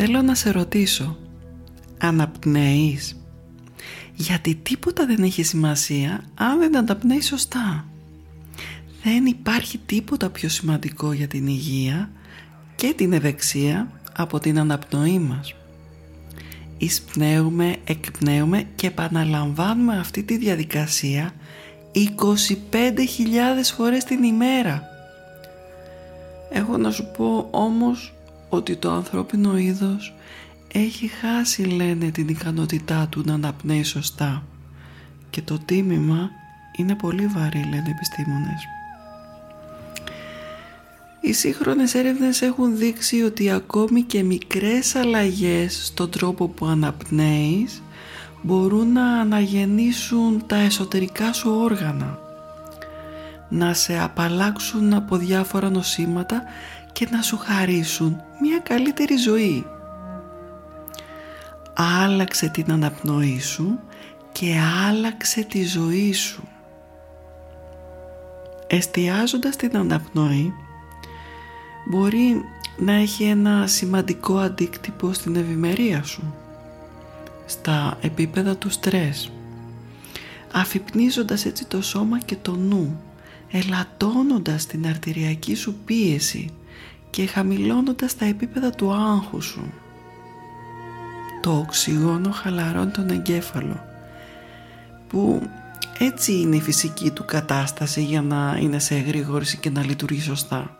Θέλω να σε ρωτήσω, αναπνέεις; Γιατί τίποτα δεν έχει σημασία αν δεν αναπνέεις σωστά. Δεν υπάρχει τίποτα πιο σημαντικό για την υγεία και την ευεξία από την αναπνοή μας. Εισπνέουμε, εκπνέουμε και επαναλαμβάνουμε αυτή τη διαδικασία 25.000 φορές την ημέρα. Έχω να σου πω όμως ότι το ανθρώπινο είδος έχει χάσει λένε την ικανότητά του να αναπνέει σωστά και το τίμημα είναι πολύ βαρύ λένε οι επιστήμονες. Οι σύγχρονες έρευνες έχουν δείξει ότι ακόμη και μικρές αλλαγές στον τρόπο που αναπνέεις μπορούν να αναγεννήσουν τα εσωτερικά σου όργανα να σε απαλλάξουν από διάφορα νοσήματα και να σου χαρίσουν μια καλύτερη ζωή. Άλλαξε την αναπνοή σου και άλλαξε τη ζωή σου. Εστιάζοντας την αναπνοή μπορεί να έχει ένα σημαντικό αντίκτυπο στην ευημερία σου, στα επίπεδα του στρες, αφυπνίζοντας έτσι το σώμα και το νου, ελαττώνοντας την αρτηριακή σου πίεση και χαμηλώνοντας τα επίπεδα του άγχου σου. Το οξυγόνο χαλαρώνει τον εγκέφαλο που έτσι είναι η φυσική του κατάσταση για να είναι σε εγρήγορση και να λειτουργεί σωστά.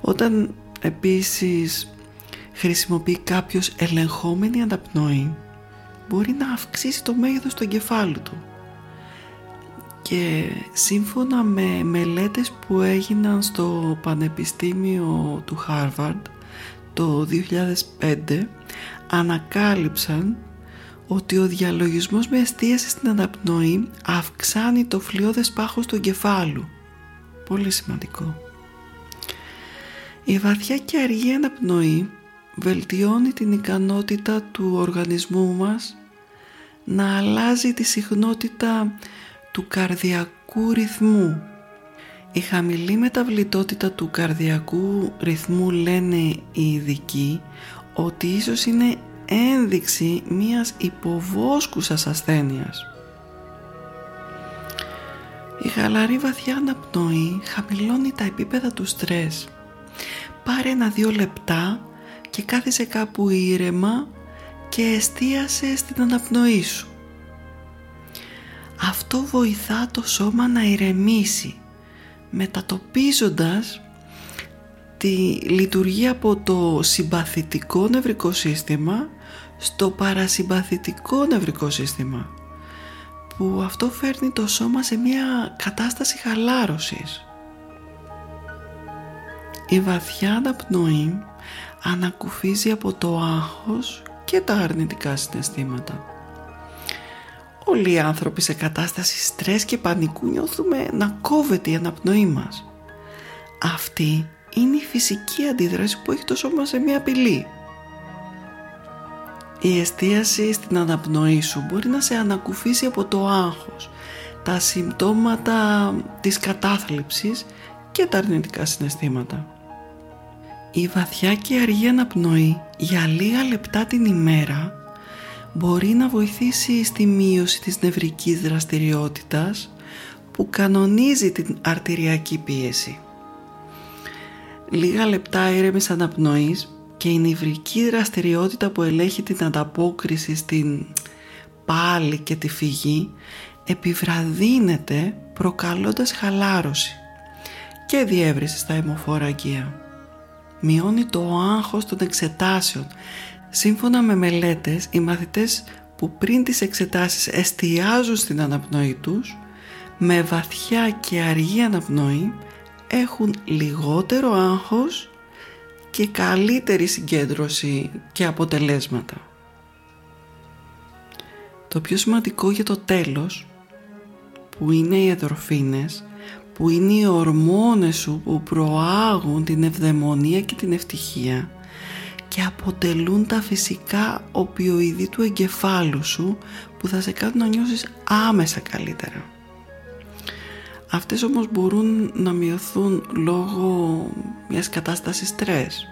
Όταν επίσης χρησιμοποιεί κάποιος ελεγχόμενη αναπνοή μπορεί να αυξήσει το μέγεθος του εγκεφάλου του και σύμφωνα με μελέτες που έγιναν στο Πανεπιστήμιο του Χάρβαρντ το 2005 ανακάλυψαν ότι ο διαλογισμός με εστίαση στην αναπνοή αυξάνει το φλοιώδες πάχος του εγκεφάλου. Πολύ σημαντικό. Η βαθιά και αργή αναπνοή βελτιώνει την ικανότητα του οργανισμού μας να αλλάζει τη συχνότητα του καρδιακού ρυθμού. Η χαμηλή μεταβλητότητα του καρδιακού ρυθμού λένε οι ειδικοί ότι ίσως είναι ένδειξη μιας υποβόσκουσας ασθένειας. Η χαλαρή βαθιά αναπνοή χαμηλώνει τα επίπεδα του στρες. Πάρε ένα-δύο λεπτά και κάθισε κάπου ήρεμα και εστίασε στην αναπνοή σου. Αυτό βοηθά το σώμα να ηρεμήσει μετατοπίζοντας τη λειτουργία από το συμπαθητικό νευρικό σύστημα στο παρασυμπαθητικό νευρικό σύστημα που αυτό φέρνει το σώμα σε μια κατάσταση χαλάρωσης. Η βαθιά αναπνοή ανακουφίζει από το άγχος και τα αρνητικά συναισθήματα. Όλοι οι άνθρωποι σε κατάσταση στρες και πανικού νιώθουμε να κόβεται η αναπνοή μας. Αυτή είναι η φυσική αντίδραση που έχει το σώμα σε μια απειλή. Η εστίαση στην αναπνοή σου μπορεί να σε ανακουφίσει από το άγχος, τα συμπτώματα της κατάθλιψης και τα αρνητικά συναισθήματα. Η βαθιά και αργή αναπνοή για λίγα λεπτά την ημέρα μπορεί να βοηθήσει στη μείωση της νευρικής δραστηριότητας που κανονίζει την αρτηριακή πίεση. Λίγα λεπτά ήρεμης αναπνοής και η νευρική δραστηριότητα που ελέγχει την ανταπόκριση στην πάλι και τη φυγή επιβραδύνεται προκαλώντας χαλάρωση και διεύρυνση στα αιμοφόρα αγκία. Μειώνει το άγχος των εξετάσεων Σύμφωνα με μελέτες, οι μαθητές που πριν τις εξετάσεις εστιάζουν στην αναπνοή τους, με βαθιά και αργή αναπνοή, έχουν λιγότερο άγχος και καλύτερη συγκέντρωση και αποτελέσματα. Το πιο σημαντικό για το τέλος που είναι οι εδροφίνες που είναι οι ορμόνες σου που προάγουν την ευδαιμονία και την ευτυχία και αποτελούν τα φυσικά οπιοειδή του εγκεφάλου σου που θα σε κάνουν να νιώσεις άμεσα καλύτερα. Αυτές όμως μπορούν να μειωθούν λόγω μιας κατάστασης στρες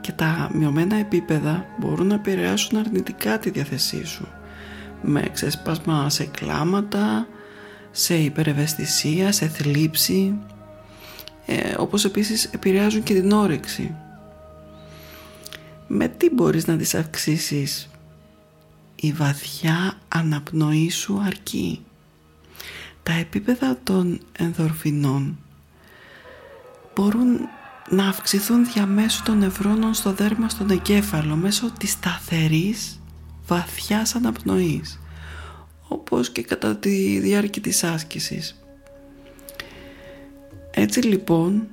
και τα μειωμένα επίπεδα μπορούν να επηρεάσουν αρνητικά τη διαθεσή σου με ξέσπασμα σε κλάματα, σε υπερευαισθησία, σε θλίψη ε, όπως επίσης επηρεάζουν και την όρεξη. Με τι μπορείς να τις αυξήσεις; Η βαθιά αναπνοή σου αρκεί. Τα επίπεδα των ενδορφινών μπορούν να αυξηθούν διαμέσου των νευρώνων στο δέρμα στον εγκέφαλο μέσω της σταθερής βαθιάς αναπνοής όπως και κατά τη διάρκεια της άσκησης. Έτσι λοιπόν,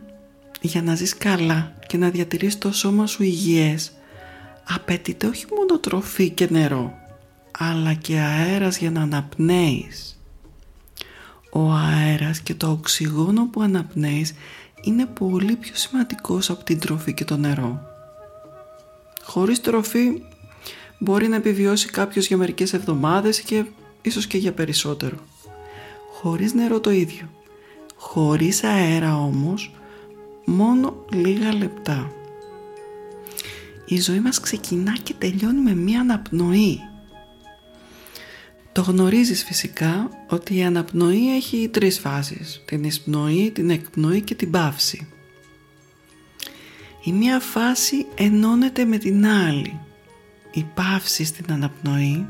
για να ζεις καλά και να διατηρείς το σώμα σου υγιές, απαιτείται όχι μόνο τροφή και νερό, αλλά και αέρας για να αναπνέεις. Ο αέρας και το οξυγόνο που αναπνέεις είναι πολύ πιο σημαντικός από την τροφή και το νερό. Χωρίς τροφή μπορεί να επιβιώσει κάποιος για μερικές εβδομάδες και ίσως και για περισσότερο. Χωρίς νερό το ίδιο. Χωρίς αέρα όμως, μόνο λίγα λεπτά. Η ζωή μας ξεκινά και τελειώνει με μία αναπνοή. Το γνωρίζεις φυσικά ότι η αναπνοή έχει τρεις φάσεις. Την εισπνοή, την εκπνοή και την παύση. Η μία φάση ενώνεται με την άλλη. Η παύση στην αναπνοή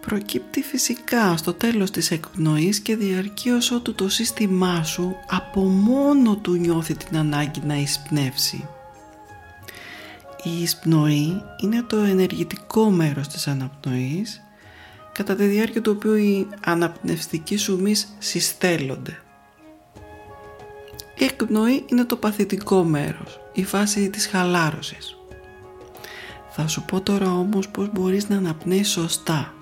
προκύπτει φυσικά στο τέλος της εκπνοής και διαρκεί όσο του το σύστημά σου από μόνο του νιώθει την ανάγκη να εισπνεύσει. Η εισπνοή είναι το ενεργητικό μέρος της αναπνοής κατά τη διάρκεια του οποίου οι αναπνευστικοί σου μυς συστέλλονται. Η εκπνοή είναι το παθητικό μέρος, η φάση της χαλάρωσης. Θα σου πω τώρα όμως πώς μπορείς να αναπνέεις σωστά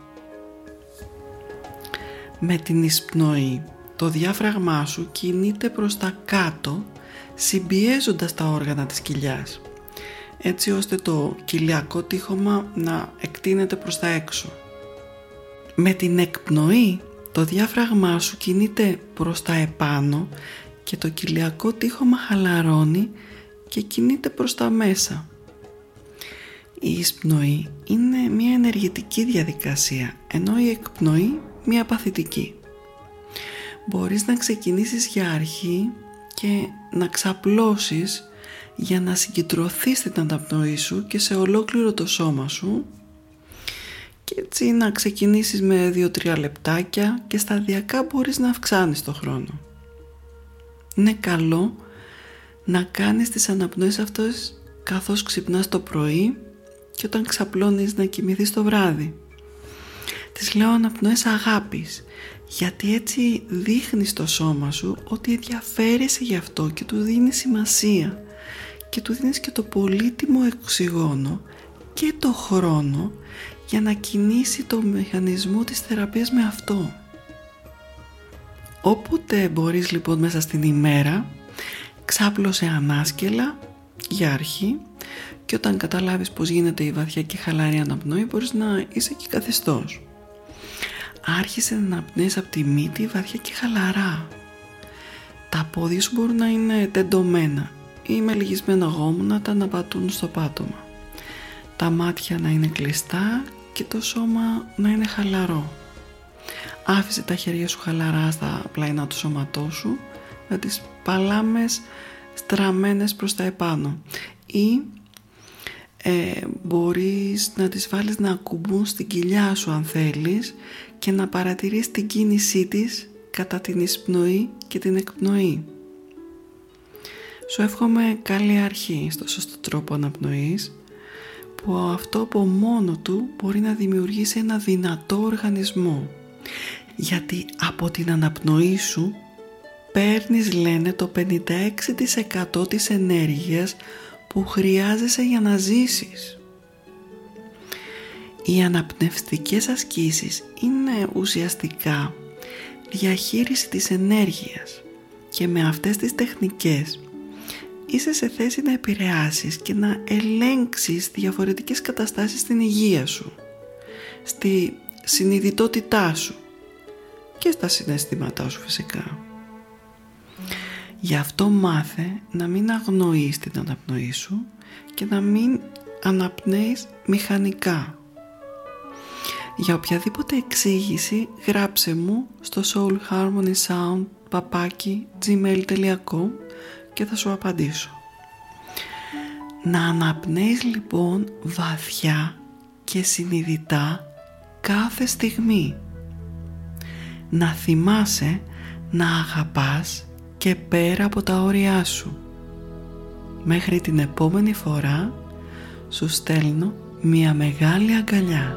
με την εισπνοή το διάφραγμά σου κινείται προς τα κάτω συμπιέζοντας τα όργανα της κοιλιάς έτσι ώστε το κοιλιακό τείχομα να εκτείνεται προς τα έξω. Με την εκπνοή το διάφραγμά σου κινείται προς τα επάνω και το κοιλιακό τείχομα χαλαρώνει και κινείται προς τα μέσα. Η εισπνοή είναι μια ενεργητική διαδικασία ενώ η εκπνοή μία παθητική. Μπορείς να ξεκινήσεις για αρχή και να ξαπλώσεις για να συγκεντρωθείς στην αναπνοή σου και σε ολόκληρο το σώμα σου και έτσι να ξεκινήσεις με 2-3 λεπτάκια και σταδιακά μπορείς να αυξάνεις το χρόνο. Είναι καλό να κάνεις τις αναπνοές αυτές καθώς ξυπνάς το πρωί και όταν ξαπλώνεις να κοιμηθείς το βράδυ. Τις λέω αναπνοές αγάπης γιατί έτσι δείχνεις στο σώμα σου ότι ενδιαφέρεσαι γι' αυτό και του δίνεις σημασία και του δίνεις και το πολύτιμο οξυγόνο και το χρόνο για να κινήσει το μηχανισμό της θεραπείας με αυτό. Όποτε μπορείς λοιπόν μέσα στην ημέρα ξάπλωσε ανάσκελα για αρχή και όταν καταλάβεις πως γίνεται η βαθιά και χαλαρή αναπνοή μπορείς να είσαι και καθιστός άρχισε να πνέεις από τη μύτη βαθιά και χαλαρά. Τα πόδια σου μπορούν να είναι τεντωμένα ή με λυγισμένα γόμουνα να πατούν στο πάτωμα. Τα μάτια να είναι κλειστά και το σώμα να είναι χαλαρό. Άφησε τα χέρια σου χαλαρά στα πλαϊνά του σώματός σου με τις παλάμες στραμμένες προς τα επάνω ή ε, μπορείς να τις βάλεις να ακουμπούν στην κοιλιά σου αν θέλεις και να παρατηρείς την κίνησή της κατά την εισπνοή και την εκπνοή. Σου εύχομαι καλή αρχή στο σωστό τρόπο αναπνοής που αυτό από μόνο του μπορεί να δημιουργήσει ένα δυνατό οργανισμό γιατί από την αναπνοή σου παίρνεις λένε το 56% της ενέργειας που χρειάζεσαι για να ζήσεις. Οι αναπνευστικές ασκήσεις είναι ουσιαστικά διαχείριση της ενέργειας και με αυτές τις τεχνικές είσαι σε θέση να επηρεάσεις και να ελέγξεις διαφορετικές καταστάσεις στην υγεία σου, στη συνειδητότητά σου και στα συναισθήματά σου φυσικά. Γι' αυτό μάθε να μην αγνοείς την αναπνοή σου και να μην αναπνέεις μηχανικά. Για οποιαδήποτε εξήγηση γράψε μου στο soulharmonysound.gmail.com και θα σου απαντήσω. Να αναπνέεις λοιπόν βαθιά και συνειδητά κάθε στιγμή. Να θυμάσαι να αγαπάς και πέρα από τα όρια σου. Μέχρι την επόμενη φορά σου στέλνω μια μεγάλη αγκαλιά.